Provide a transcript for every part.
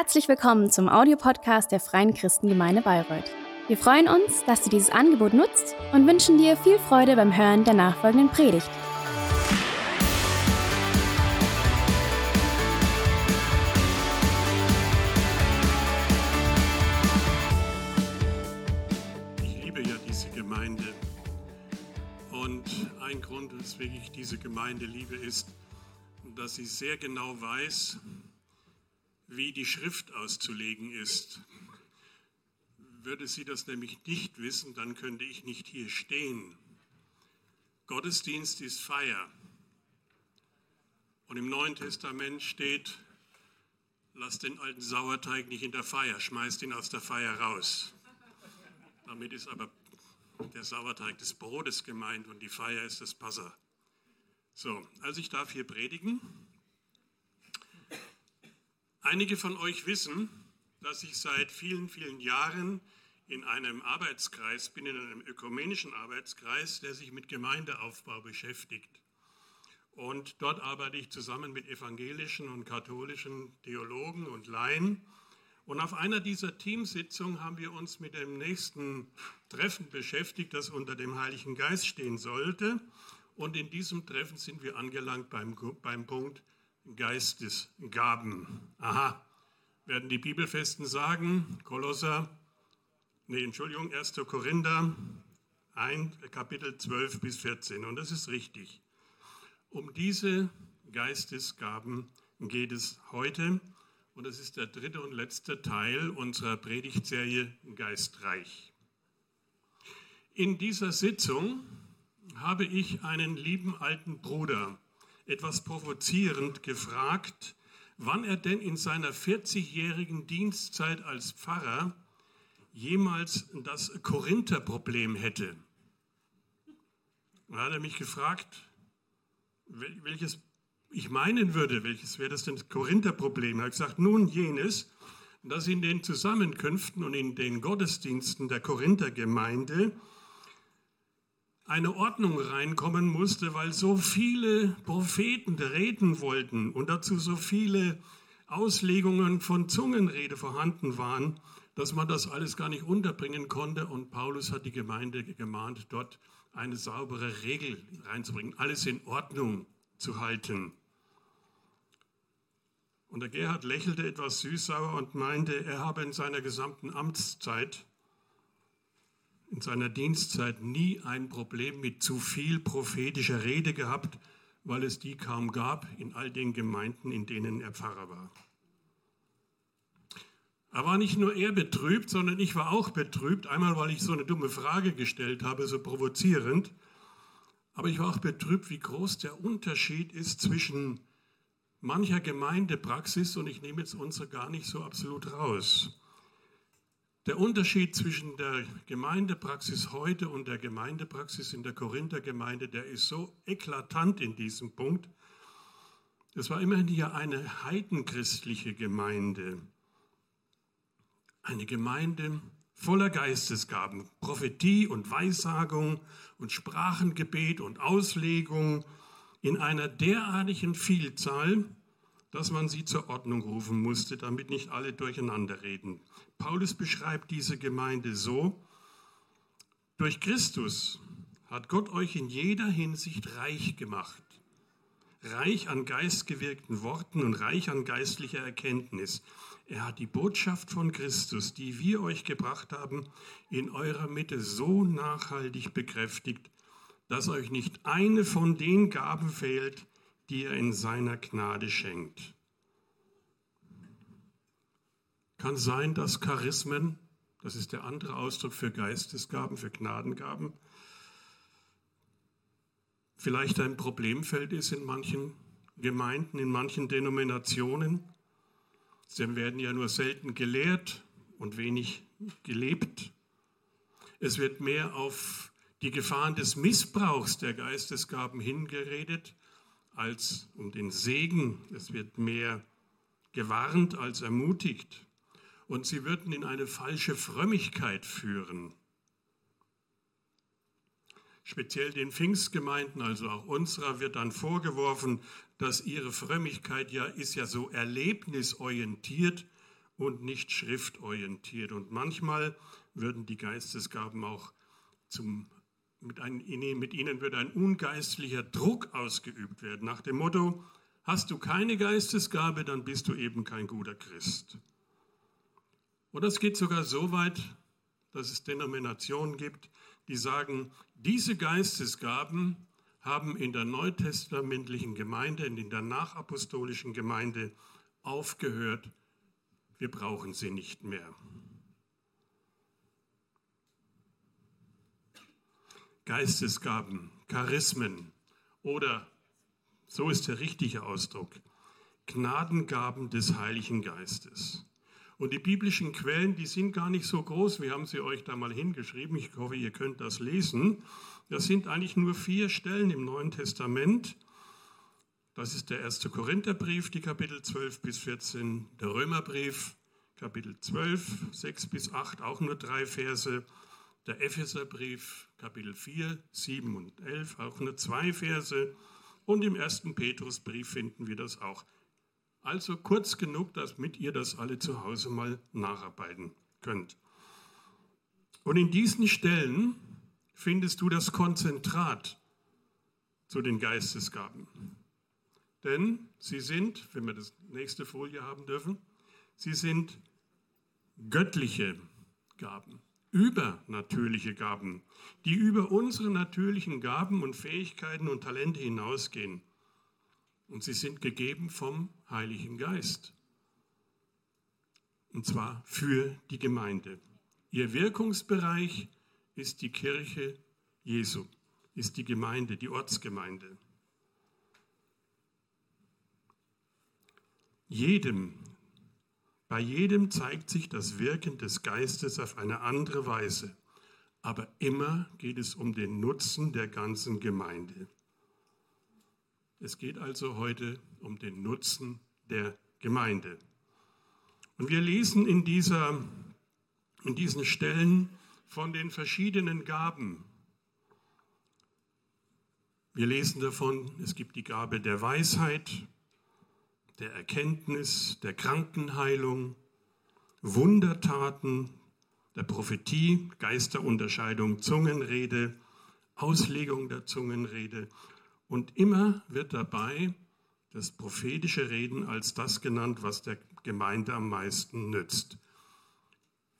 Herzlich willkommen zum Audiopodcast der Freien Christengemeinde Bayreuth. Wir freuen uns, dass du dieses Angebot nutzt und wünschen dir viel Freude beim Hören der nachfolgenden Predigt. Ich liebe ja diese Gemeinde. Und ein Grund, weswegen ich diese Gemeinde liebe, ist, dass sie sehr genau weiß, wie die Schrift auszulegen ist. Würde sie das nämlich nicht wissen, dann könnte ich nicht hier stehen. Gottesdienst ist Feier. Und im Neuen Testament steht, lass den alten Sauerteig nicht in der Feier, schmeißt ihn aus der Feier raus. Damit ist aber der Sauerteig des Brotes gemeint und die Feier ist das Passa. So, also ich darf hier predigen. Einige von euch wissen, dass ich seit vielen, vielen Jahren in einem Arbeitskreis bin, in einem ökumenischen Arbeitskreis, der sich mit Gemeindeaufbau beschäftigt. Und dort arbeite ich zusammen mit evangelischen und katholischen Theologen und Laien. Und auf einer dieser Teamsitzungen haben wir uns mit dem nächsten Treffen beschäftigt, das unter dem Heiligen Geist stehen sollte. Und in diesem Treffen sind wir angelangt beim, beim Punkt Geistesgaben. Aha, werden die Bibelfesten sagen, Kolosser, nee, Entschuldigung, 1. Korinther 1, Kapitel 12 bis 14. Und das ist richtig. Um diese Geistesgaben geht es heute. Und das ist der dritte und letzte Teil unserer Predigtserie Geistreich. In dieser Sitzung habe ich einen lieben alten Bruder etwas provozierend gefragt, wann er denn in seiner 40-jährigen Dienstzeit als Pfarrer jemals das Korinther-Problem hätte. Da hat er mich gefragt, welches ich meinen würde, welches wäre das denn das Korinther-Problem? Er hat gesagt, nun jenes, dass in den Zusammenkünften und in den Gottesdiensten der Korinther-Gemeinde eine Ordnung reinkommen musste, weil so viele Propheten reden wollten und dazu so viele Auslegungen von Zungenrede vorhanden waren, dass man das alles gar nicht unterbringen konnte. Und Paulus hat die Gemeinde gemahnt, dort eine saubere Regel reinzubringen, alles in Ordnung zu halten. Und der Gerhard lächelte etwas süßsauer und meinte, er habe in seiner gesamten Amtszeit in seiner Dienstzeit nie ein Problem mit zu viel prophetischer Rede gehabt, weil es die kaum gab in all den Gemeinden, in denen er Pfarrer war. Er war nicht nur er betrübt, sondern ich war auch betrübt. Einmal, weil ich so eine dumme Frage gestellt habe, so provozierend. Aber ich war auch betrübt, wie groß der Unterschied ist zwischen mancher Gemeindepraxis, und ich nehme jetzt unsere gar nicht so absolut raus, der Unterschied zwischen der Gemeindepraxis heute und der Gemeindepraxis in der Korinthergemeinde, der ist so eklatant in diesem Punkt. Es war immerhin ja eine heidenchristliche Gemeinde. Eine Gemeinde voller Geistesgaben, Prophetie und Weissagung und Sprachengebet und Auslegung in einer derartigen Vielzahl, dass man sie zur Ordnung rufen musste, damit nicht alle durcheinander reden. Paulus beschreibt diese Gemeinde so, durch Christus hat Gott euch in jeder Hinsicht reich gemacht, reich an geistgewirkten Worten und reich an geistlicher Erkenntnis. Er hat die Botschaft von Christus, die wir euch gebracht haben, in eurer Mitte so nachhaltig bekräftigt, dass euch nicht eine von den Gaben fehlt, die er in seiner Gnade schenkt. Kann sein, dass Charismen, das ist der andere Ausdruck für Geistesgaben, für Gnadengaben, vielleicht ein Problemfeld ist in manchen Gemeinden, in manchen Denominationen. Sie werden ja nur selten gelehrt und wenig gelebt. Es wird mehr auf die Gefahren des Missbrauchs der Geistesgaben hingeredet als um den Segen. Es wird mehr gewarnt als ermutigt und sie würden in eine falsche Frömmigkeit führen. Speziell den Pfingstgemeinden, also auch unserer, wird dann vorgeworfen, dass ihre Frömmigkeit ja ist ja so erlebnisorientiert und nicht schriftorientiert. Und manchmal würden die Geistesgaben auch zum, mit, ein, mit ihnen würde ein ungeistlicher Druck ausgeübt werden, nach dem Motto, hast du keine Geistesgabe, dann bist du eben kein guter Christ. Oder es geht sogar so weit, dass es Denominationen gibt, die sagen, diese Geistesgaben haben in der neutestamentlichen Gemeinde und in der nachapostolischen Gemeinde aufgehört. Wir brauchen sie nicht mehr. Geistesgaben, Charismen oder, so ist der richtige Ausdruck, Gnadengaben des Heiligen Geistes. Und die biblischen Quellen, die sind gar nicht so groß. Wir haben sie euch da mal hingeschrieben. Ich hoffe, ihr könnt das lesen. Das sind eigentlich nur vier Stellen im Neuen Testament. Das ist der erste Korintherbrief, die Kapitel 12 bis 14, der Römerbrief, Kapitel 12, 6 bis 8, auch nur drei Verse, der Epheserbrief, Kapitel 4, 7 und 11, auch nur zwei Verse, und im ersten Petrusbrief finden wir das auch. Also kurz genug, damit ihr das alle zu Hause mal nacharbeiten könnt. Und in diesen Stellen findest du das Konzentrat zu den Geistesgaben. Denn sie sind, wenn wir das nächste Folie haben dürfen, sie sind göttliche Gaben, übernatürliche Gaben, die über unsere natürlichen Gaben und Fähigkeiten und Talente hinausgehen. Und sie sind gegeben vom Heiligen Geist. Und zwar für die Gemeinde. Ihr Wirkungsbereich ist die Kirche Jesu, ist die Gemeinde, die Ortsgemeinde. Jedem, bei jedem zeigt sich das Wirken des Geistes auf eine andere Weise, aber immer geht es um den Nutzen der ganzen Gemeinde. Es geht also heute um den Nutzen der Gemeinde. Und wir lesen in, dieser, in diesen Stellen von den verschiedenen Gaben. Wir lesen davon, es gibt die Gabe der Weisheit, der Erkenntnis, der Krankenheilung, Wundertaten, der Prophetie, Geisterunterscheidung, Zungenrede, Auslegung der Zungenrede. Und immer wird dabei das prophetische Reden als das genannt, was der Gemeinde am meisten nützt.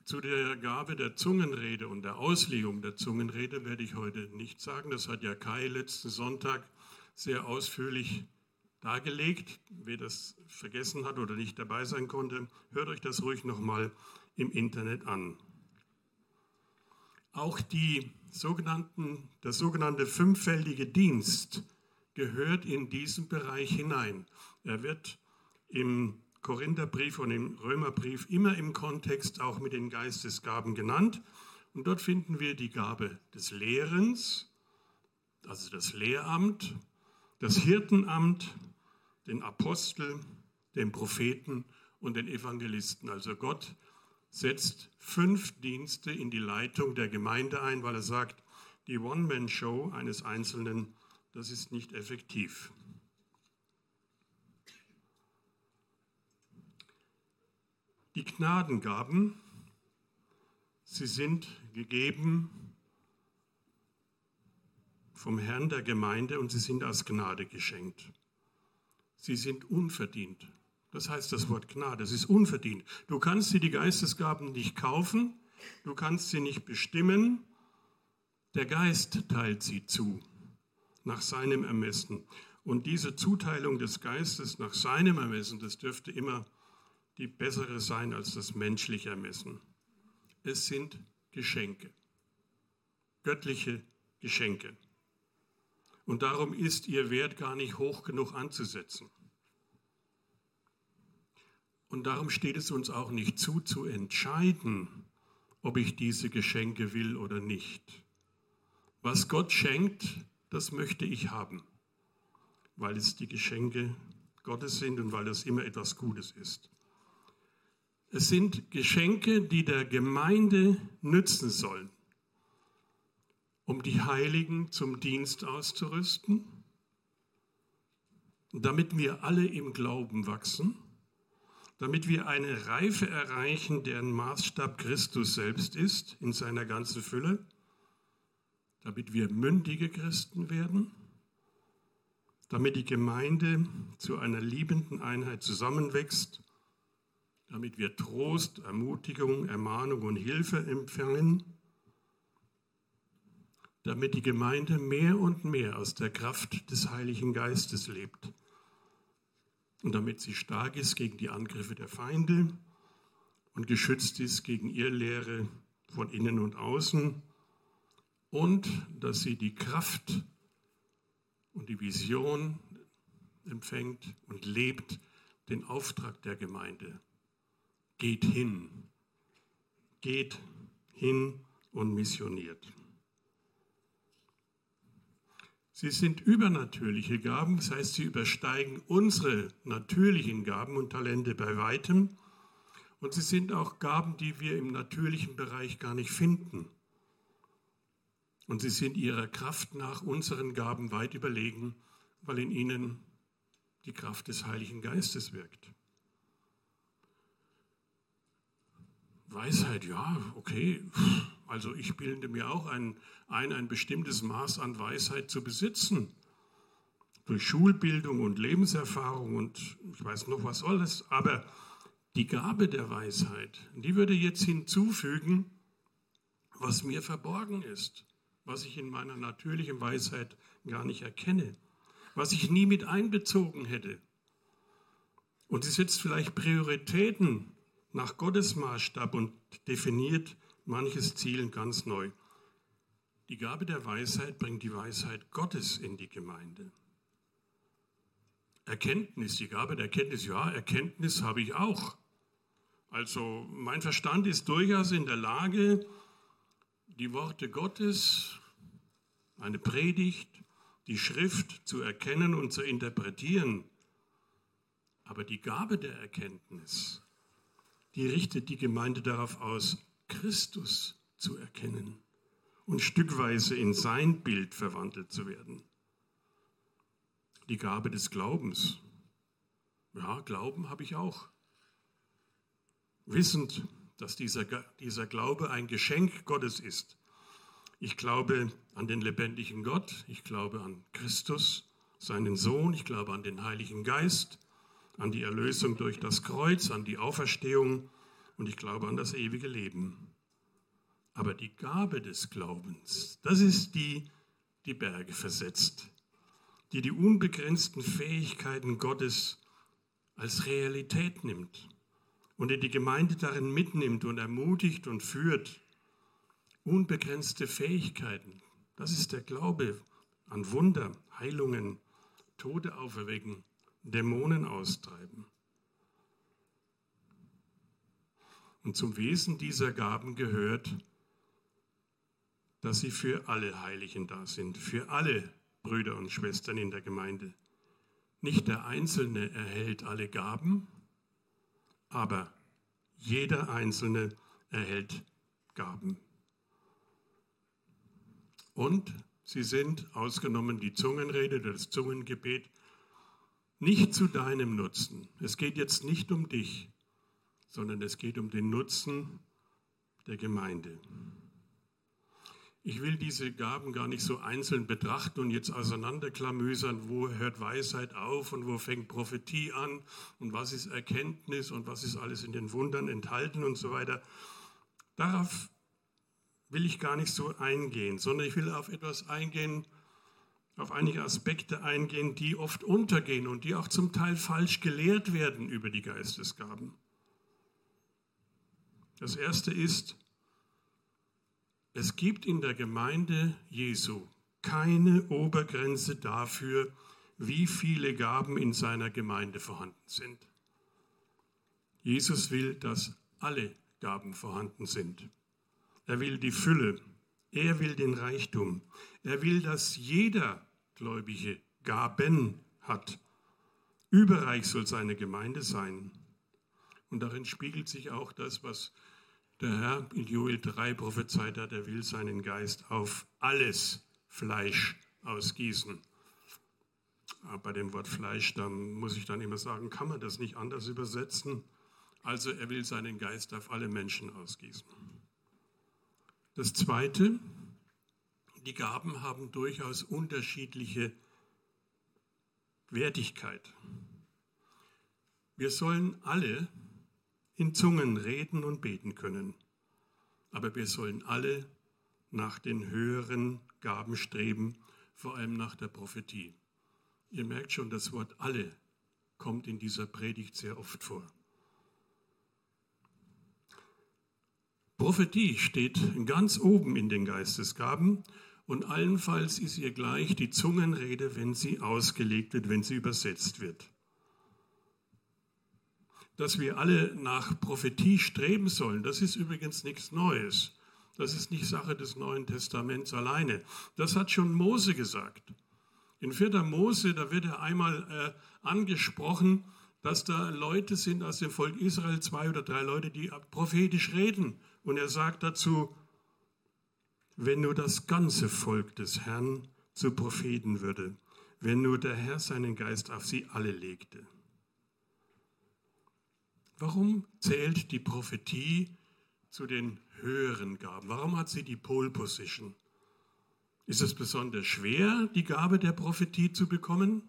Zu der Gabe der Zungenrede und der Auslegung der Zungenrede werde ich heute nicht sagen. Das hat ja Kai letzten Sonntag sehr ausführlich dargelegt. Wer das vergessen hat oder nicht dabei sein konnte, hört euch das ruhig nochmal im Internet an. Auch die sogenannten, der sogenannte fünffältige Dienst gehört in diesen Bereich hinein. Er wird im Korintherbrief und im Römerbrief immer im Kontext auch mit den Geistesgaben genannt. Und dort finden wir die Gabe des Lehrens, also das Lehramt, das Hirtenamt, den Apostel, den Propheten und den Evangelisten. Also Gott setzt fünf Dienste in die Leitung der Gemeinde ein, weil er sagt, die One-Man-Show eines Einzelnen, das ist nicht effektiv. Die Gnadengaben, sie sind gegeben vom Herrn der Gemeinde und sie sind als Gnade geschenkt. Sie sind unverdient. Das heißt das Wort Gnade, es ist unverdient. Du kannst dir die Geistesgaben nicht kaufen, du kannst sie nicht bestimmen. Der Geist teilt sie zu, nach seinem Ermessen. Und diese Zuteilung des Geistes nach seinem Ermessen, das dürfte immer die bessere sein als das menschliche Ermessen. Es sind Geschenke, göttliche Geschenke. Und darum ist ihr Wert gar nicht hoch genug anzusetzen. Und darum steht es uns auch nicht zu, zu entscheiden, ob ich diese Geschenke will oder nicht. Was Gott schenkt, das möchte ich haben, weil es die Geschenke Gottes sind und weil das immer etwas Gutes ist. Es sind Geschenke, die der Gemeinde nützen sollen, um die Heiligen zum Dienst auszurüsten, damit wir alle im Glauben wachsen damit wir eine Reife erreichen, deren Maßstab Christus selbst ist in seiner ganzen Fülle, damit wir mündige Christen werden, damit die Gemeinde zu einer liebenden Einheit zusammenwächst, damit wir Trost, Ermutigung, Ermahnung und Hilfe empfangen, damit die Gemeinde mehr und mehr aus der Kraft des Heiligen Geistes lebt und damit sie stark ist gegen die Angriffe der Feinde und geschützt ist gegen Irrlehre von innen und außen und dass sie die Kraft und die Vision empfängt und lebt, den Auftrag der Gemeinde. Geht hin, geht hin und missioniert. Sie sind übernatürliche Gaben, das heißt, sie übersteigen unsere natürlichen Gaben und Talente bei weitem. Und sie sind auch Gaben, die wir im natürlichen Bereich gar nicht finden. Und sie sind ihrer Kraft nach unseren Gaben weit überlegen, weil in ihnen die Kraft des Heiligen Geistes wirkt. Weisheit, ja, okay. Also ich bilde mir auch ein, ein, ein bestimmtes Maß an Weisheit zu besitzen. Durch Schulbildung und Lebenserfahrung und ich weiß noch was alles. Aber die Gabe der Weisheit, die würde jetzt hinzufügen, was mir verborgen ist, was ich in meiner natürlichen Weisheit gar nicht erkenne, was ich nie mit einbezogen hätte. Und sie setzt vielleicht Prioritäten nach Gottes Maßstab und definiert manches Ziel ganz neu. Die Gabe der Weisheit bringt die Weisheit Gottes in die Gemeinde. Erkenntnis, die Gabe der Erkenntnis, ja, Erkenntnis habe ich auch. Also mein Verstand ist durchaus in der Lage, die Worte Gottes, eine Predigt, die Schrift zu erkennen und zu interpretieren. Aber die Gabe der Erkenntnis, die richtet die Gemeinde darauf aus, Christus zu erkennen und stückweise in sein Bild verwandelt zu werden. Die Gabe des Glaubens. Ja, Glauben habe ich auch. Wissend, dass dieser, dieser Glaube ein Geschenk Gottes ist. Ich glaube an den lebendigen Gott, ich glaube an Christus, seinen Sohn, ich glaube an den Heiligen Geist, an die Erlösung durch das Kreuz, an die Auferstehung und ich glaube an das ewige Leben. Aber die Gabe des Glaubens, das ist die, die Berge versetzt, die die unbegrenzten Fähigkeiten Gottes als Realität nimmt und die die Gemeinde darin mitnimmt und ermutigt und führt. Unbegrenzte Fähigkeiten, das ist der Glaube an Wunder, Heilungen, Tode auferwecken, Dämonen austreiben. Und zum Wesen dieser Gaben gehört, dass sie für alle Heiligen da sind, für alle Brüder und Schwestern in der Gemeinde. Nicht der Einzelne erhält alle Gaben, aber jeder Einzelne erhält Gaben. Und sie sind, ausgenommen die Zungenrede, das Zungengebet, nicht zu deinem Nutzen. Es geht jetzt nicht um dich, sondern es geht um den Nutzen der Gemeinde. Ich will diese Gaben gar nicht so einzeln betrachten und jetzt auseinanderklamüsern, wo hört Weisheit auf und wo fängt Prophetie an und was ist Erkenntnis und was ist alles in den Wundern enthalten und so weiter. Darauf will ich gar nicht so eingehen, sondern ich will auf etwas eingehen, auf einige Aspekte eingehen, die oft untergehen und die auch zum Teil falsch gelehrt werden über die Geistesgaben. Das erste ist, es gibt in der Gemeinde Jesu keine Obergrenze dafür, wie viele Gaben in seiner Gemeinde vorhanden sind. Jesus will, dass alle Gaben vorhanden sind. Er will die Fülle, er will den Reichtum, er will, dass jeder Gläubige Gaben hat. Überreich soll seine Gemeinde sein. Und darin spiegelt sich auch das, was der Herr in Joel 3 prophezeit hat, er will seinen Geist auf alles Fleisch ausgießen. Aber bei dem Wort Fleisch, da muss ich dann immer sagen, kann man das nicht anders übersetzen? Also er will seinen Geist auf alle Menschen ausgießen. Das Zweite, die Gaben haben durchaus unterschiedliche Wertigkeit. Wir sollen alle in Zungen reden und beten können, aber wir sollen alle nach den höheren Gaben streben, vor allem nach der Prophetie. Ihr merkt schon, das Wort alle kommt in dieser Predigt sehr oft vor. Prophetie steht ganz oben in den Geistesgaben und allenfalls ist ihr gleich die Zungenrede, wenn sie ausgelegt wird, wenn sie übersetzt wird. Dass wir alle nach Prophetie streben sollen, das ist übrigens nichts Neues. Das ist nicht Sache des Neuen Testaments alleine. Das hat schon Mose gesagt. In 4. Mose, da wird er einmal äh, angesprochen, dass da Leute sind aus dem Volk Israel, zwei oder drei Leute, die prophetisch reden. Und er sagt dazu, wenn nur das ganze Volk des Herrn zu Propheten würde, wenn nur der Herr seinen Geist auf sie alle legte. Warum zählt die Prophetie zu den höheren Gaben? Warum hat sie die Pole Position? Ist es besonders schwer, die Gabe der Prophetie zu bekommen?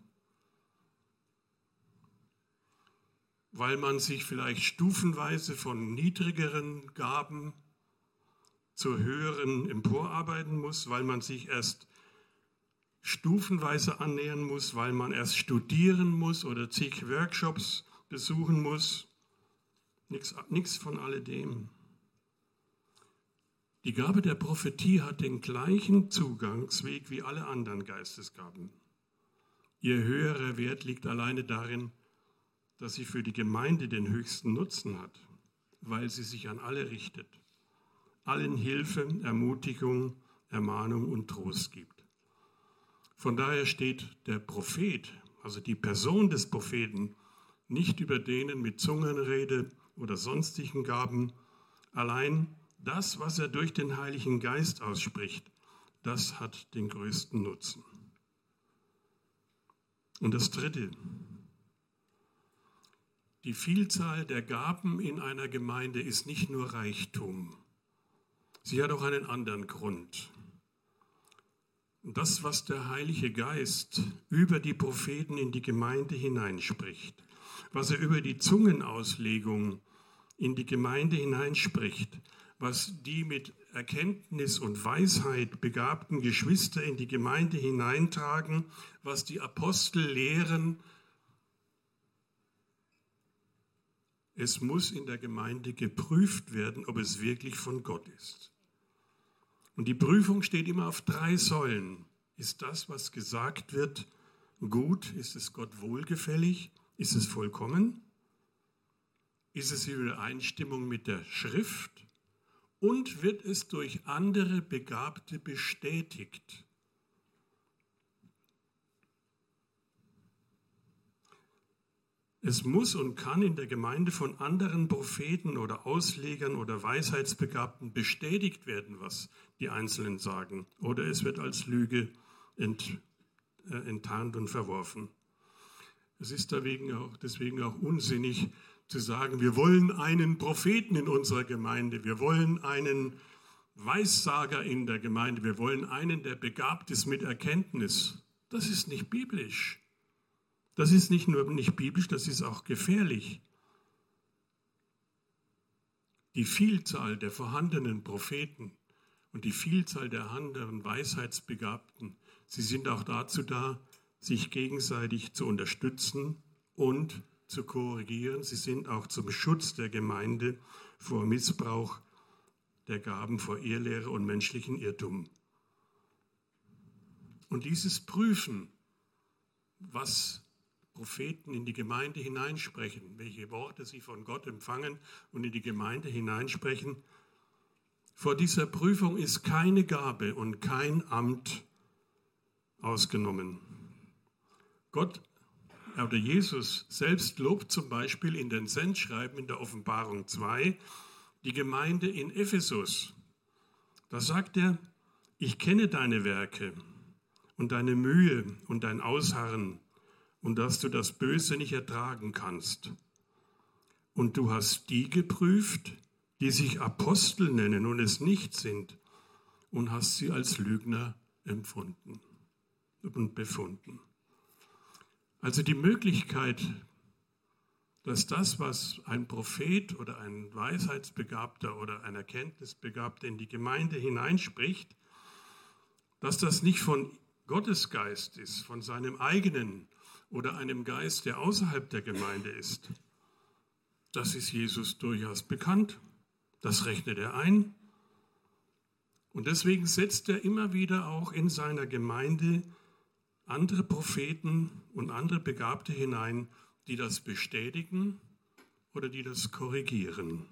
Weil man sich vielleicht stufenweise von niedrigeren Gaben zur höheren emporarbeiten muss, weil man sich erst stufenweise annähern muss, weil man erst studieren muss oder zig Workshops besuchen muss. Nichts von alledem. Die Gabe der Prophetie hat den gleichen Zugangsweg wie alle anderen Geistesgaben. Ihr höherer Wert liegt alleine darin, dass sie für die Gemeinde den höchsten Nutzen hat, weil sie sich an alle richtet, allen Hilfe, Ermutigung, Ermahnung und Trost gibt. Von daher steht der Prophet, also die Person des Propheten, nicht über denen mit Zungenrede oder sonstigen Gaben, allein das, was er durch den Heiligen Geist ausspricht, das hat den größten Nutzen. Und das Dritte, die Vielzahl der Gaben in einer Gemeinde ist nicht nur Reichtum, sie hat auch einen anderen Grund. Das, was der Heilige Geist über die Propheten in die Gemeinde hineinspricht, was er über die Zungenauslegung in die Gemeinde hineinspricht, was die mit Erkenntnis und Weisheit begabten Geschwister in die Gemeinde hineintragen, was die Apostel lehren. Es muss in der Gemeinde geprüft werden, ob es wirklich von Gott ist. Und die Prüfung steht immer auf drei Säulen. Ist das, was gesagt wird, gut? Ist es Gott wohlgefällig? Ist es vollkommen? Ist es in Übereinstimmung mit der Schrift? und wird es durch andere Begabte bestätigt. Es muss und kann in der Gemeinde von anderen Propheten oder Auslegern oder Weisheitsbegabten bestätigt werden, was die Einzelnen sagen. Oder es wird als Lüge ent, äh, enttarnt und verworfen. Es ist deswegen auch, deswegen auch unsinnig, zu sagen, wir wollen einen Propheten in unserer Gemeinde, wir wollen einen Weissager in der Gemeinde, wir wollen einen, der begabt ist mit Erkenntnis. Das ist nicht biblisch. Das ist nicht nur nicht biblisch, das ist auch gefährlich. Die Vielzahl der vorhandenen Propheten und die Vielzahl der anderen Weisheitsbegabten, sie sind auch dazu da, sich gegenseitig zu unterstützen und zu korrigieren. Sie sind auch zum Schutz der Gemeinde vor Missbrauch der Gaben, vor Irrlehre und menschlichen Irrtum. Und dieses Prüfen, was Propheten in die Gemeinde hineinsprechen, welche Worte sie von Gott empfangen und in die Gemeinde hineinsprechen, vor dieser Prüfung ist keine Gabe und kein Amt ausgenommen. Gott oder Jesus selbst lobt zum Beispiel in den Sendschreiben in der Offenbarung 2 die Gemeinde in Ephesus. Da sagt er, ich kenne deine Werke und deine Mühe und dein Ausharren und dass du das Böse nicht ertragen kannst. Und du hast die geprüft, die sich Apostel nennen und es nicht sind, und hast sie als Lügner empfunden und befunden. Also die Möglichkeit, dass das, was ein Prophet oder ein Weisheitsbegabter oder ein Erkenntnisbegabter in die Gemeinde hineinspricht, dass das nicht von Gottes Geist ist, von seinem eigenen oder einem Geist, der außerhalb der Gemeinde ist, das ist Jesus durchaus bekannt. Das rechnet er ein. Und deswegen setzt er immer wieder auch in seiner Gemeinde andere Propheten und andere Begabte hinein, die das bestätigen oder die das korrigieren.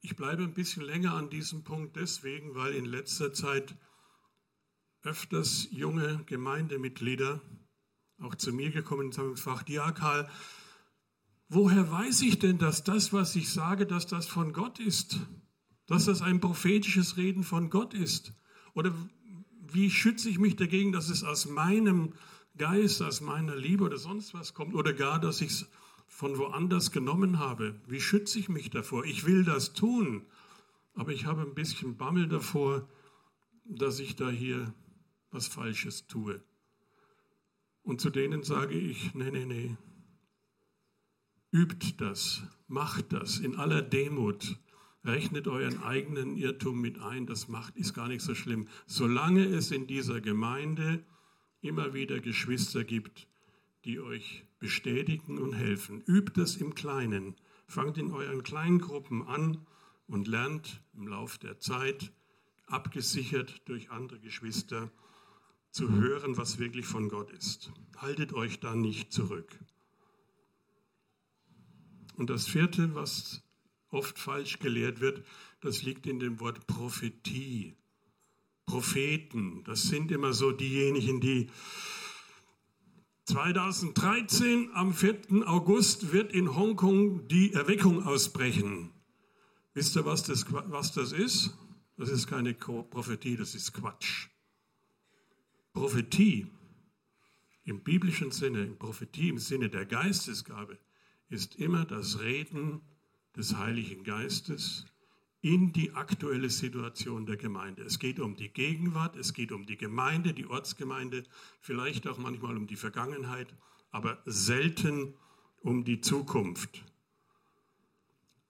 Ich bleibe ein bisschen länger an diesem Punkt deswegen, weil in letzter Zeit öfters junge Gemeindemitglieder auch zu mir gekommen und haben gefragt, ja Karl, woher weiß ich denn, dass das, was ich sage, dass das von Gott ist? Dass das ein prophetisches Reden von Gott ist? Oder wie schütze ich mich dagegen, dass es aus meinem Geist, aus meiner Liebe oder sonst was kommt? Oder gar, dass ich es von woanders genommen habe? Wie schütze ich mich davor? Ich will das tun, aber ich habe ein bisschen Bammel davor, dass ich da hier was Falsches tue. Und zu denen sage ich, nee, nee, nee, übt das, macht das in aller Demut. Rechnet euren eigenen Irrtum mit ein, das macht, ist gar nicht so schlimm. Solange es in dieser Gemeinde immer wieder Geschwister gibt, die euch bestätigen und helfen. Übt es im Kleinen. Fangt in euren kleinen Gruppen an und lernt im Lauf der Zeit, abgesichert durch andere Geschwister, zu hören, was wirklich von Gott ist. Haltet euch da nicht zurück. Und das vierte, was oft falsch gelehrt wird, das liegt in dem Wort Prophetie. Propheten, das sind immer so diejenigen, die 2013 am 4. August wird in Hongkong die Erweckung ausbrechen. Wisst ihr, was das, was das ist? Das ist keine Prophetie, das ist Quatsch. Prophetie im biblischen Sinne, Prophetie im Sinne der Geistesgabe, ist immer das Reden des Heiligen Geistes in die aktuelle Situation der Gemeinde. Es geht um die Gegenwart, es geht um die Gemeinde, die Ortsgemeinde, vielleicht auch manchmal um die Vergangenheit, aber selten um die Zukunft.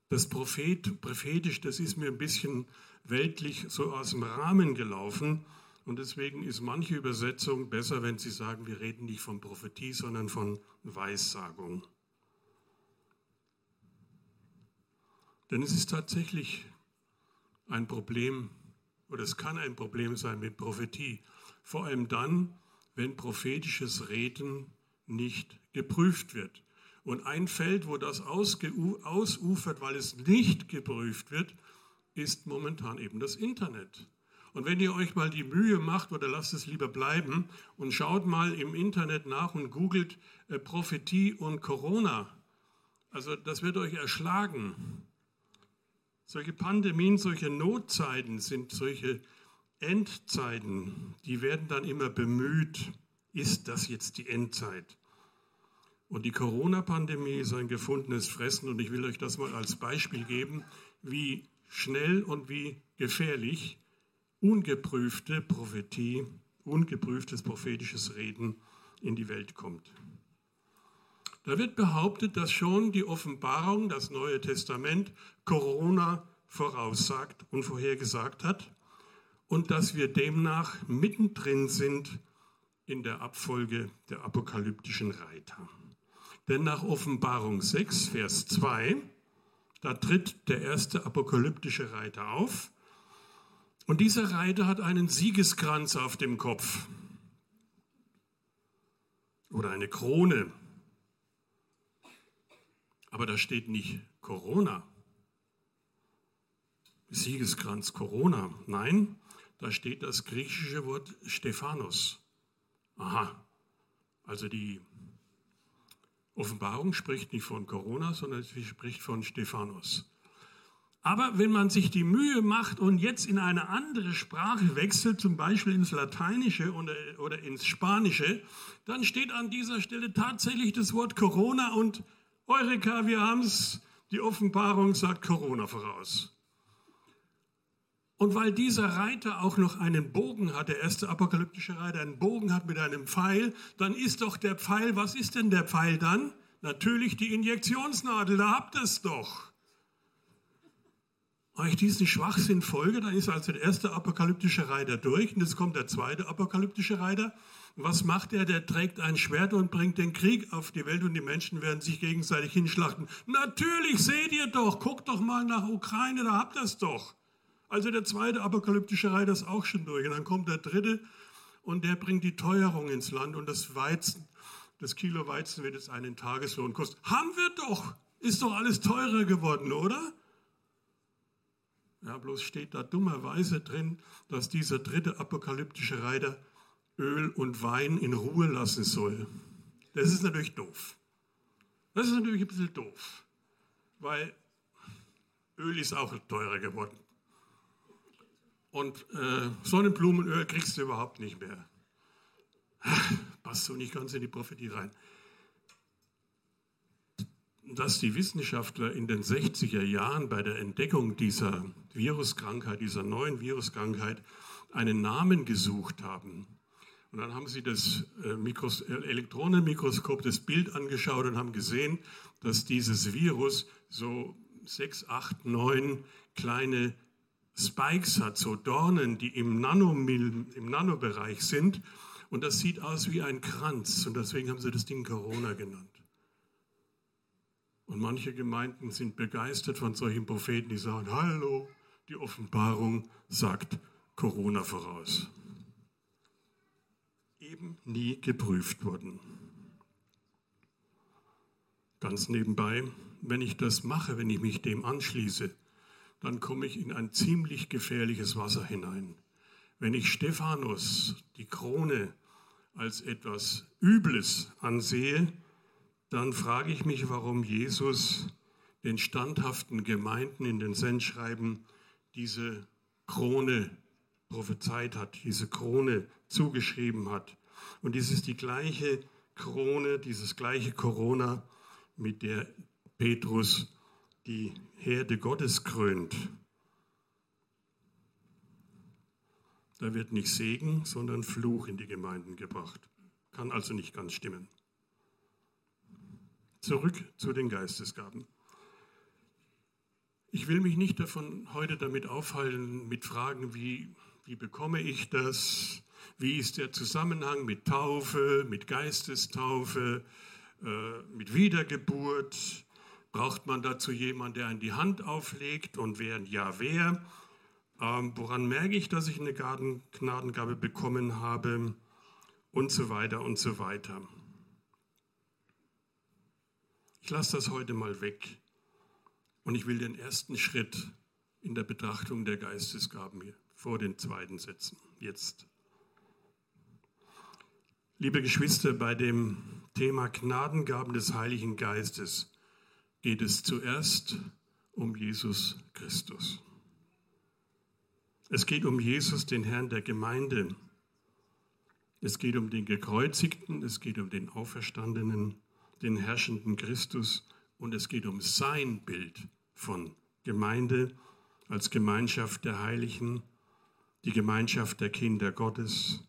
Das Prophet, prophetisch, das ist mir ein bisschen weltlich so aus dem Rahmen gelaufen. Und deswegen ist manche Übersetzung besser, wenn sie sagen, wir reden nicht von Prophetie, sondern von Weissagung. Denn es ist tatsächlich ein Problem, oder es kann ein Problem sein mit Prophetie. Vor allem dann, wenn prophetisches Reden nicht geprüft wird. Und ein Feld, wo das ausufert, weil es nicht geprüft wird, ist momentan eben das Internet. Und wenn ihr euch mal die Mühe macht, oder lasst es lieber bleiben, und schaut mal im Internet nach und googelt äh, Prophetie und Corona, also das wird euch erschlagen. Solche Pandemien, solche Notzeiten sind solche Endzeiten, die werden dann immer bemüht, ist das jetzt die Endzeit? Und die Corona-Pandemie ist ein gefundenes Fressen und ich will euch das mal als Beispiel geben, wie schnell und wie gefährlich ungeprüfte Prophetie, ungeprüftes prophetisches Reden in die Welt kommt. Da wird behauptet, dass schon die Offenbarung, das Neue Testament, Corona voraussagt und vorhergesagt hat und dass wir demnach mittendrin sind in der Abfolge der apokalyptischen Reiter. Denn nach Offenbarung 6, Vers 2, da tritt der erste apokalyptische Reiter auf und dieser Reiter hat einen Siegeskranz auf dem Kopf oder eine Krone. Aber da steht nicht Corona. Siegeskranz Corona. Nein, da steht das griechische Wort Stephanos. Aha, also die Offenbarung spricht nicht von Corona, sondern sie spricht von Stephanos. Aber wenn man sich die Mühe macht und jetzt in eine andere Sprache wechselt, zum Beispiel ins Lateinische oder, oder ins Spanische, dann steht an dieser Stelle tatsächlich das Wort Corona und Eureka, wir haben es, die Offenbarung sagt Corona voraus. Und weil dieser Reiter auch noch einen Bogen hat, der erste apokalyptische Reiter einen Bogen hat mit einem Pfeil, dann ist doch der Pfeil, was ist denn der Pfeil dann? Natürlich die Injektionsnadel, da habt ihr es doch. Wenn ich diesen Schwachsinn folge, dann ist also der erste apokalyptische Reiter durch und jetzt kommt der zweite apokalyptische Reiter. Was macht er? Der trägt ein Schwert und bringt den Krieg auf die Welt und die Menschen werden sich gegenseitig hinschlachten. Natürlich seht ihr doch, guckt doch mal nach Ukraine, da habt ihr es doch. Also der zweite apokalyptische Reiter ist auch schon durch und dann kommt der dritte und der bringt die Teuerung ins Land und das Weizen, das Kilo Weizen wird jetzt einen Tageslohn kosten. Haben wir doch, ist doch alles teurer geworden, oder? Ja, bloß steht da dummerweise drin, dass dieser dritte apokalyptische Reiter Öl und Wein in Ruhe lassen soll. Das ist natürlich doof. Das ist natürlich ein bisschen doof, weil Öl ist auch teurer geworden. Und äh, Sonnenblumenöl kriegst du überhaupt nicht mehr. Passt so nicht ganz in die Prophetie rein dass die Wissenschaftler in den 60er Jahren bei der Entdeckung dieser Viruskrankheit, dieser neuen Viruskrankheit, einen Namen gesucht haben. Und dann haben sie das äh, Mikros Elektronenmikroskop, das Bild angeschaut und haben gesehen, dass dieses Virus so sechs, acht, neun kleine Spikes hat, so Dornen, die im, Nanomil, im Nanobereich sind. Und das sieht aus wie ein Kranz. Und deswegen haben sie das Ding Corona genannt. Und manche Gemeinden sind begeistert von solchen Propheten, die sagen, hallo, die Offenbarung sagt Corona voraus. Eben nie geprüft worden. Ganz nebenbei, wenn ich das mache, wenn ich mich dem anschließe, dann komme ich in ein ziemlich gefährliches Wasser hinein. Wenn ich Stephanus, die Krone, als etwas Übles ansehe, dann frage ich mich, warum Jesus den standhaften Gemeinden in den Sendschreiben diese Krone prophezeit hat, diese Krone zugeschrieben hat. Und dies ist die gleiche Krone, dieses gleiche Corona, mit der Petrus die Herde Gottes krönt. Da wird nicht Segen, sondern Fluch in die Gemeinden gebracht. Kann also nicht ganz stimmen. Zurück zu den Geistesgaben. Ich will mich nicht davon heute damit aufhalten, mit Fragen wie, wie bekomme ich das? Wie ist der Zusammenhang mit Taufe, mit Geistestaufe, äh, mit Wiedergeburt? Braucht man dazu jemanden, der einen die Hand auflegt und wer ja wer? Ähm, woran merke ich, dass ich eine Gnadengabe bekommen habe? Und so weiter und so weiter. Ich lasse das heute mal weg und ich will den ersten Schritt in der Betrachtung der Geistesgaben hier vor den zweiten setzen. Jetzt. Liebe Geschwister, bei dem Thema Gnadengaben des Heiligen Geistes geht es zuerst um Jesus Christus. Es geht um Jesus, den Herrn der Gemeinde. Es geht um den Gekreuzigten, es geht um den Auferstandenen den herrschenden Christus und es geht um sein Bild von Gemeinde als Gemeinschaft der Heiligen, die Gemeinschaft der Kinder Gottes,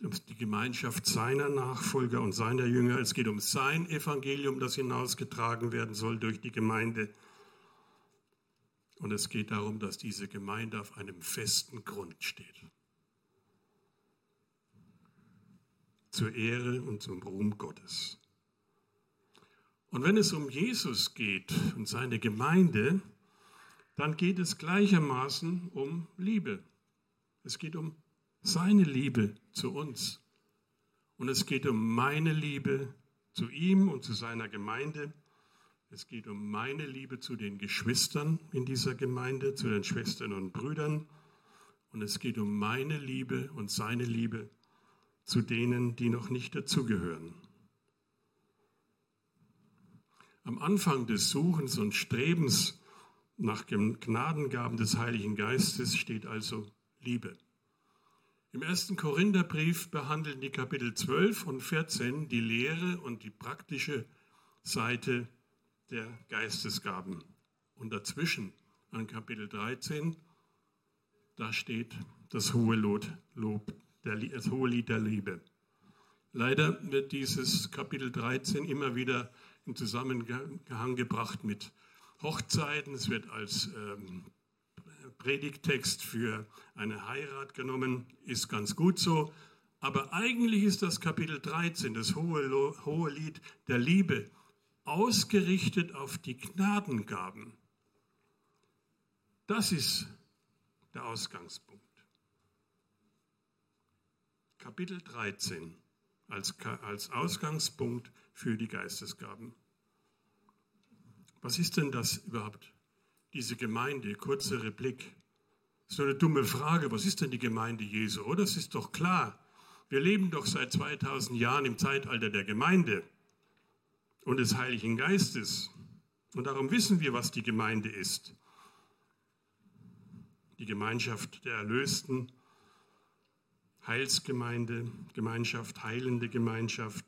die Gemeinschaft seiner Nachfolger und seiner Jünger. Es geht um sein Evangelium, das hinausgetragen werden soll durch die Gemeinde. Und es geht darum, dass diese Gemeinde auf einem festen Grund steht. Zur Ehre und zum Ruhm Gottes. Und wenn es um Jesus geht und seine Gemeinde, dann geht es gleichermaßen um Liebe. Es geht um seine Liebe zu uns. Und es geht um meine Liebe zu ihm und zu seiner Gemeinde. Es geht um meine Liebe zu den Geschwistern in dieser Gemeinde, zu den Schwestern und Brüdern. Und es geht um meine Liebe und seine Liebe zu denen, die noch nicht dazugehören. Am Anfang des Suchens und Strebens nach den Gnadengaben des Heiligen Geistes steht also Liebe. Im ersten Korintherbrief behandeln die Kapitel 12 und 14 die Lehre und die praktische Seite der Geistesgaben. Und dazwischen, an Kapitel 13, da steht das hohe Lob, das hohe Lied der Liebe. Leider wird dieses Kapitel 13 immer wieder in Zusammenhang gebracht mit Hochzeiten. Es wird als ähm, Predigtext für eine Heirat genommen, ist ganz gut so. Aber eigentlich ist das Kapitel 13, das hohe, hohe Lied der Liebe, ausgerichtet auf die Gnadengaben. Das ist der Ausgangspunkt. Kapitel 13 als, als Ausgangspunkt für die Geistesgaben. Was ist denn das überhaupt, diese Gemeinde? Kurze Replik. So eine dumme Frage, was ist denn die Gemeinde Jesu? Oh, das ist doch klar. Wir leben doch seit 2000 Jahren im Zeitalter der Gemeinde und des Heiligen Geistes. Und darum wissen wir, was die Gemeinde ist. Die Gemeinschaft der Erlösten, Heilsgemeinde, Gemeinschaft, heilende Gemeinschaft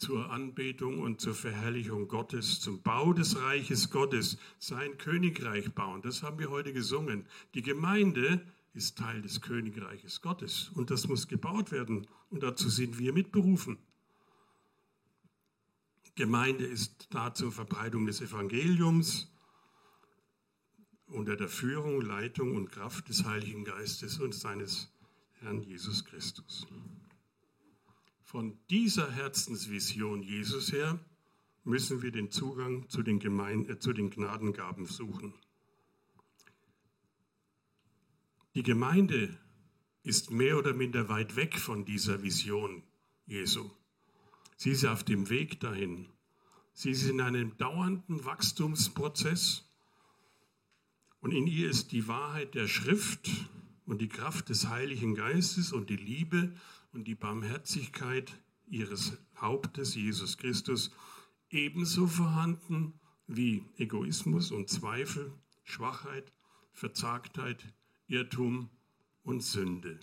zur Anbetung und zur Verherrlichung Gottes, zum Bau des Reiches Gottes, sein Königreich bauen. Das haben wir heute gesungen. Die Gemeinde ist Teil des Königreiches Gottes und das muss gebaut werden und dazu sind wir mitberufen. Gemeinde ist da zur Verbreitung des Evangeliums unter der Führung, Leitung und Kraft des Heiligen Geistes und seines Herrn Jesus Christus. Von dieser Herzensvision Jesus her müssen wir den Zugang zu den, Gemeinde, äh, zu den Gnadengaben suchen. Die Gemeinde ist mehr oder minder weit weg von dieser Vision Jesu. Sie ist auf dem Weg dahin. Sie ist in einem dauernden Wachstumsprozess und in ihr ist die Wahrheit der Schrift und die Kraft des Heiligen Geistes und die Liebe und die Barmherzigkeit ihres Hauptes, Jesus Christus, ebenso vorhanden wie Egoismus und Zweifel, Schwachheit, Verzagtheit, Irrtum und Sünde.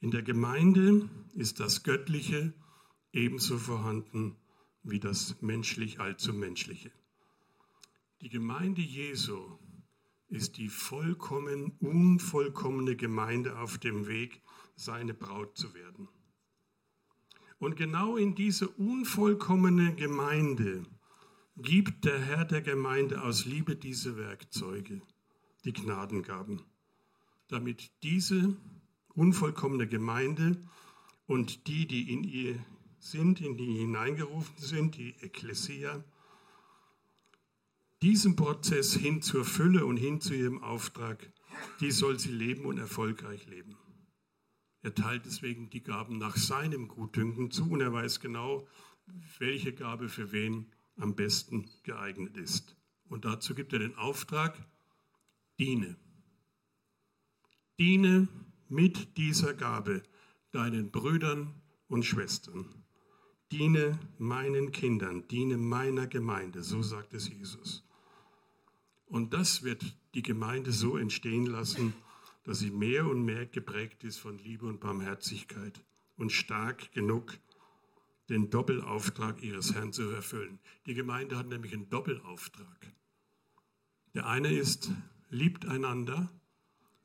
In der Gemeinde ist das Göttliche ebenso vorhanden wie das menschlich allzu menschliche. Die Gemeinde Jesu ist die vollkommen unvollkommene Gemeinde auf dem Weg, seine Braut zu werden. Und genau in diese unvollkommene Gemeinde gibt der Herr der Gemeinde aus Liebe diese Werkzeuge, die Gnadengaben, damit diese unvollkommene Gemeinde und die, die in ihr sind, in die hineingerufen sind, die Ekklesia, diesen Prozess hin zur Fülle und hin zu ihrem Auftrag, die soll sie leben und erfolgreich leben. Er teilt deswegen die Gaben nach seinem Gutdünken zu und er weiß genau, welche Gabe für wen am besten geeignet ist. Und dazu gibt er den Auftrag, diene. Diene mit dieser Gabe deinen Brüdern und Schwestern. Diene meinen Kindern, diene meiner Gemeinde, so sagt es Jesus. Und das wird die Gemeinde so entstehen lassen, dass sie mehr und mehr geprägt ist von Liebe und Barmherzigkeit und stark genug, den Doppelauftrag ihres Herrn zu erfüllen. Die Gemeinde hat nämlich einen Doppelauftrag. Der eine ist, liebt einander,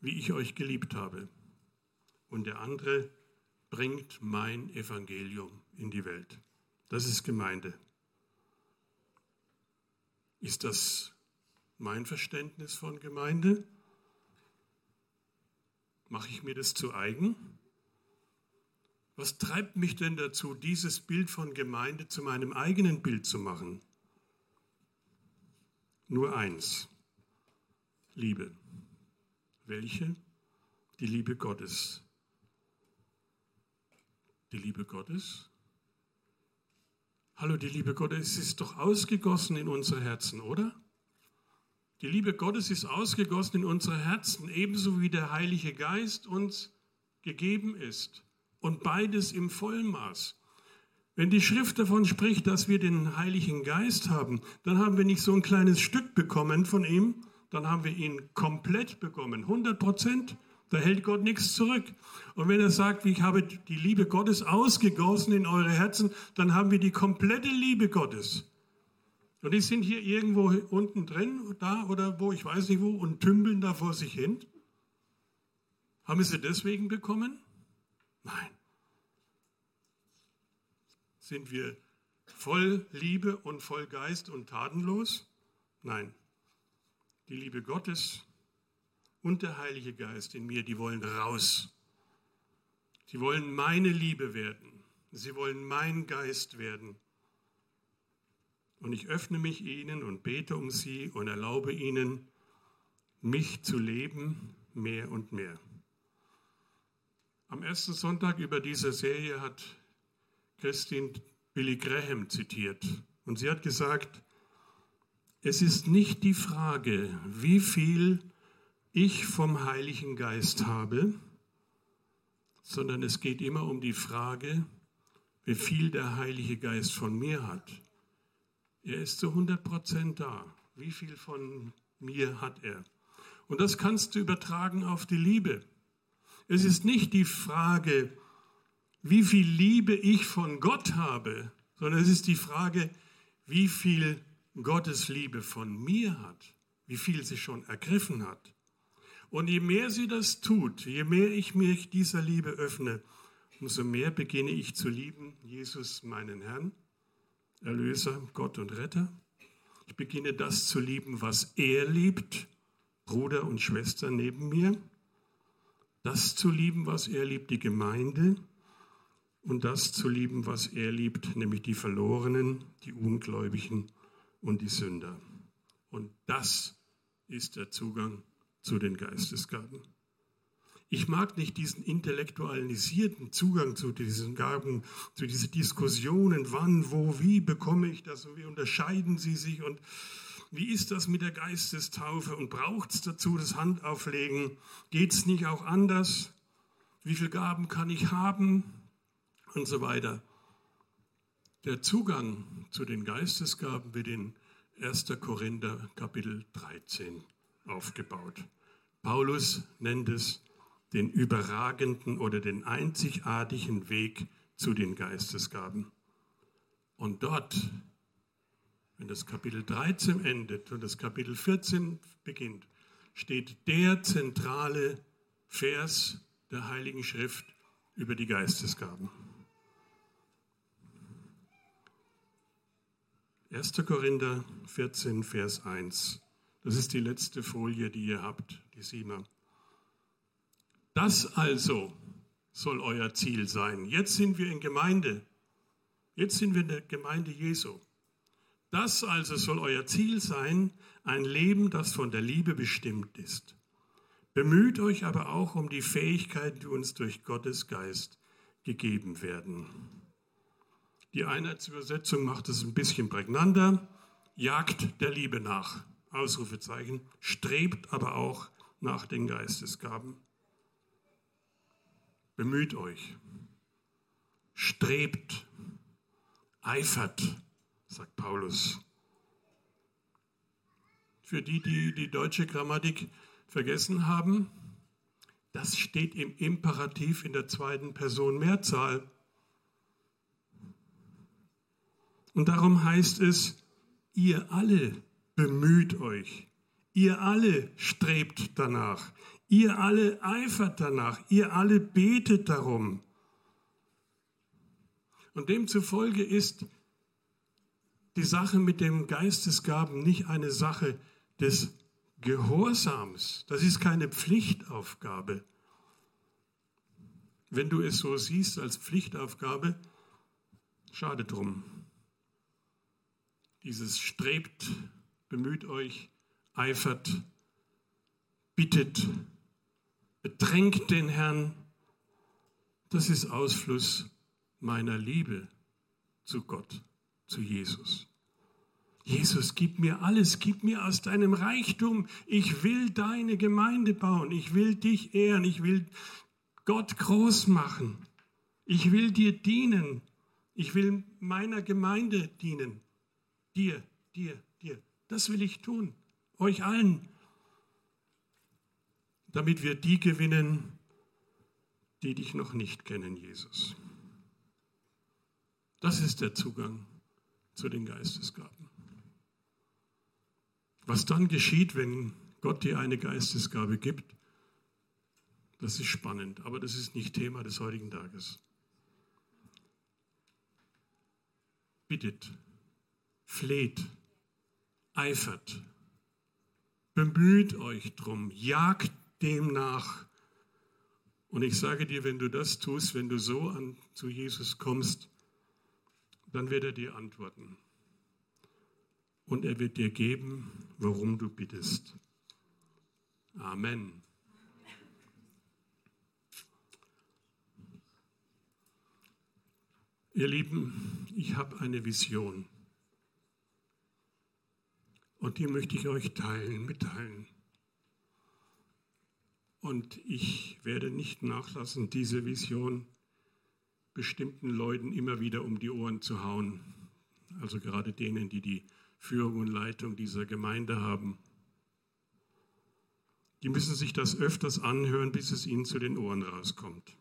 wie ich euch geliebt habe. Und der andere, bringt mein Evangelium in die Welt. Das ist Gemeinde. Ist das mein Verständnis von Gemeinde? Mache ich mir das zu eigen? Was treibt mich denn dazu, dieses Bild von Gemeinde zu meinem eigenen Bild zu machen? Nur eins, Liebe. Welche? Die Liebe Gottes. Die Liebe Gottes? Hallo, die Liebe Gottes ist doch ausgegossen in unsere Herzen, oder? Die Liebe Gottes ist ausgegossen in unsere Herzen, ebenso wie der Heilige Geist uns gegeben ist. Und beides im Vollmaß. Wenn die Schrift davon spricht, dass wir den Heiligen Geist haben, dann haben wir nicht so ein kleines Stück bekommen von ihm, dann haben wir ihn komplett bekommen, 100 Prozent. Da hält Gott nichts zurück. Und wenn er sagt, ich habe die Liebe Gottes ausgegossen in eure Herzen, dann haben wir die komplette Liebe Gottes. Und die sind hier irgendwo unten drin, da oder wo, ich weiß nicht wo, und tümpeln da vor sich hin. Haben wir sie deswegen bekommen? Nein. Sind wir voll Liebe und voll Geist und tatenlos? Nein. Die Liebe Gottes und der Heilige Geist in mir, die wollen raus. Sie wollen meine Liebe werden. Sie wollen mein Geist werden. Und ich öffne mich ihnen und bete um sie und erlaube ihnen, mich zu leben mehr und mehr. Am ersten Sonntag über diese Serie hat Christine Billy Graham zitiert. Und sie hat gesagt, es ist nicht die Frage, wie viel ich vom Heiligen Geist habe, sondern es geht immer um die Frage, wie viel der Heilige Geist von mir hat. Er ist zu 100 Prozent da. Wie viel von mir hat er? Und das kannst du übertragen auf die Liebe. Es ist nicht die Frage, wie viel Liebe ich von Gott habe, sondern es ist die Frage, wie viel Gottes Liebe von mir hat, wie viel sie schon ergriffen hat. Und je mehr sie das tut, je mehr ich mich dieser Liebe öffne, umso mehr beginne ich zu lieben, Jesus, meinen Herrn, Erlöser, Gott und Retter. Ich beginne das zu lieben, was er liebt, Bruder und Schwester neben mir. Das zu lieben, was er liebt, die Gemeinde. Und das zu lieben, was er liebt, nämlich die Verlorenen, die Ungläubigen und die Sünder. Und das ist der Zugang zu den Geistesgaben. Ich mag nicht diesen intellektualisierten Zugang zu diesen Gaben, zu diesen Diskussionen, wann, wo, wie bekomme ich das und wie unterscheiden sie sich und wie ist das mit der Geistestaufe und braucht es dazu das Handauflegen? Geht es nicht auch anders? Wie viele Gaben kann ich haben? Und so weiter. Der Zugang zu den Geistesgaben wird in 1. Korinther Kapitel 13 aufgebaut. Paulus nennt es den überragenden oder den einzigartigen Weg zu den Geistesgaben. Und dort, wenn das Kapitel 13 endet und das Kapitel 14 beginnt, steht der zentrale Vers der Heiligen Schrift über die Geistesgaben. 1. Korinther 14, Vers 1. Das ist die letzte Folie, die ihr habt, die Siemer. Das also soll euer Ziel sein. Jetzt sind wir in Gemeinde. Jetzt sind wir in der Gemeinde Jesu. Das also soll euer Ziel sein, ein Leben, das von der Liebe bestimmt ist. Bemüht euch aber auch um die Fähigkeiten, die uns durch Gottes Geist gegeben werden. Die Einheitsübersetzung macht es ein bisschen prägnanter. Jagt der Liebe nach. Ausrufezeichen. Strebt aber auch nach den Geistesgaben. Bemüht euch, strebt, eifert, sagt Paulus. Für die, die die deutsche Grammatik vergessen haben, das steht im Imperativ in der zweiten Person Mehrzahl. Und darum heißt es, ihr alle bemüht euch, ihr alle strebt danach, Ihr alle eifert danach, ihr alle betet darum. Und demzufolge ist die Sache mit dem Geistesgaben nicht eine Sache des Gehorsams. Das ist keine Pflichtaufgabe. Wenn du es so siehst als Pflichtaufgabe, schade drum. Dieses strebt, bemüht euch, eifert, bittet, bedrängt den Herrn, das ist Ausfluss meiner Liebe zu Gott, zu Jesus. Jesus, gib mir alles, gib mir aus deinem Reichtum. Ich will deine Gemeinde bauen, ich will dich ehren, ich will Gott groß machen, ich will dir dienen. Ich will meiner Gemeinde dienen. Dir, dir, dir. Das will ich tun. Euch allen. Damit wir die gewinnen, die dich noch nicht kennen, Jesus. Das ist der Zugang zu den Geistesgaben. Was dann geschieht, wenn Gott dir eine Geistesgabe gibt, das ist spannend, aber das ist nicht Thema des heutigen Tages. Bittet, fleht, eifert, bemüht euch drum, jagt dem nach. Und ich sage dir, wenn du das tust, wenn du so an, zu Jesus kommst, dann wird er dir antworten. Und er wird dir geben, worum du bittest. Amen. Ihr Lieben, ich habe eine Vision. Und die möchte ich euch teilen, mitteilen. Und ich werde nicht nachlassen, diese Vision bestimmten Leuten immer wieder um die Ohren zu hauen. Also gerade denen, die die Führung und Leitung dieser Gemeinde haben. Die müssen sich das öfters anhören, bis es ihnen zu den Ohren rauskommt.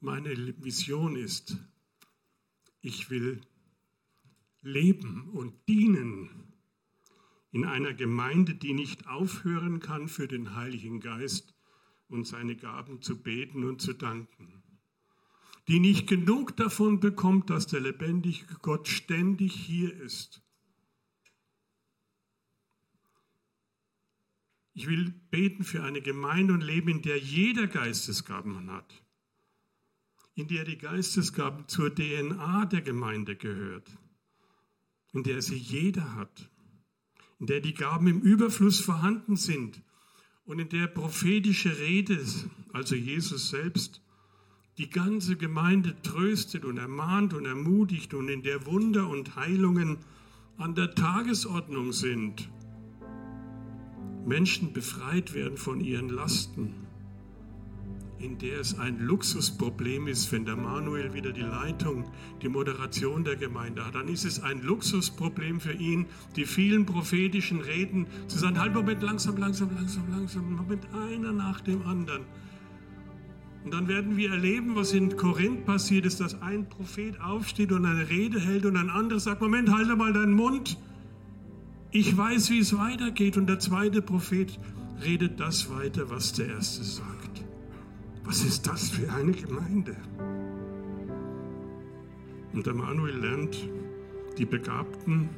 Meine Vision ist, ich will leben und dienen in einer Gemeinde, die nicht aufhören kann, für den Heiligen Geist und seine Gaben zu beten und zu danken. Die nicht genug davon bekommt, dass der lebendige Gott ständig hier ist. Ich will beten für eine Gemeinde und leben, in der jeder Geistesgaben hat in der die Geistesgaben zur DNA der Gemeinde gehört, in der sie jeder hat, in der die Gaben im Überfluss vorhanden sind und in der prophetische Rede, also Jesus selbst, die ganze Gemeinde tröstet und ermahnt und ermutigt und in der Wunder und Heilungen an der Tagesordnung sind. Menschen befreit werden von ihren Lasten in der es ein Luxusproblem ist, wenn der Manuel wieder die Leitung, die Moderation der Gemeinde hat, dann ist es ein Luxusproblem für ihn, die vielen prophetischen Reden zu sagen, halt Moment, langsam, langsam, langsam, langsam, Moment, einer nach dem anderen. Und dann werden wir erleben, was in Korinth passiert ist, dass ein Prophet aufsteht und eine Rede hält und ein anderer sagt, Moment, halte mal deinen Mund. Ich weiß, wie es weitergeht. Und der zweite Prophet redet das weiter, was der erste sagt. Was ist das für eine Gemeinde? Und der Manuel lernt, die Begabten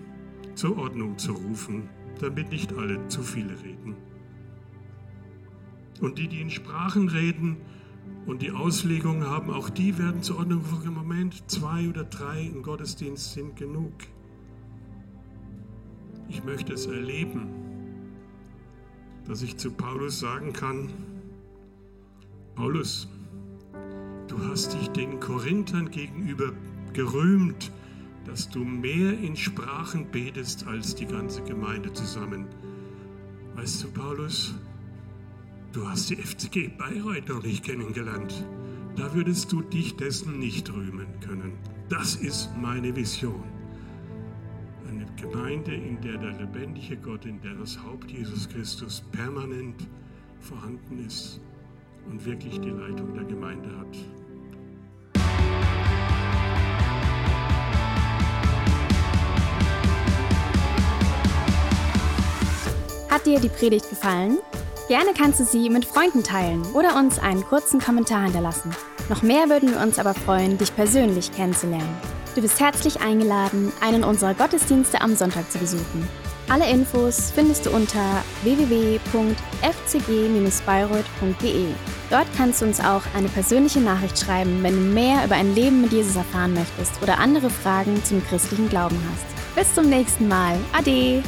zur Ordnung zu rufen, damit nicht alle zu viele reden. Und die, die in Sprachen reden und die Auslegung haben, auch die werden zur Ordnung gerufen. Im Moment zwei oder drei im Gottesdienst sind genug. Ich möchte es erleben, dass ich zu Paulus sagen kann, Paulus, du hast dich den Korinthern gegenüber gerühmt, dass du mehr in Sprachen betest als die ganze Gemeinde zusammen. Weißt du, Paulus, du hast die FCG Bayreuth noch nicht kennengelernt. Da würdest du dich dessen nicht rühmen können. Das ist meine Vision. Eine Gemeinde, in der der lebendige Gott, in der das Haupt Jesus Christus permanent vorhanden ist und wirklich die Leitung der Gemeinde hat. Hat dir die Predigt gefallen? Gerne kannst du sie mit Freunden teilen oder uns einen kurzen Kommentar hinterlassen. Noch mehr würden wir uns aber freuen, dich persönlich kennenzulernen. Du bist herzlich eingeladen, einen unserer Gottesdienste am Sonntag zu besuchen. Alle Infos findest du unter www.fcg-bayreuth.de. Dort kannst du uns auch eine persönliche Nachricht schreiben, wenn du mehr über ein Leben mit Jesus erfahren möchtest oder andere Fragen zum christlichen Glauben hast. Bis zum nächsten Mal. Ade!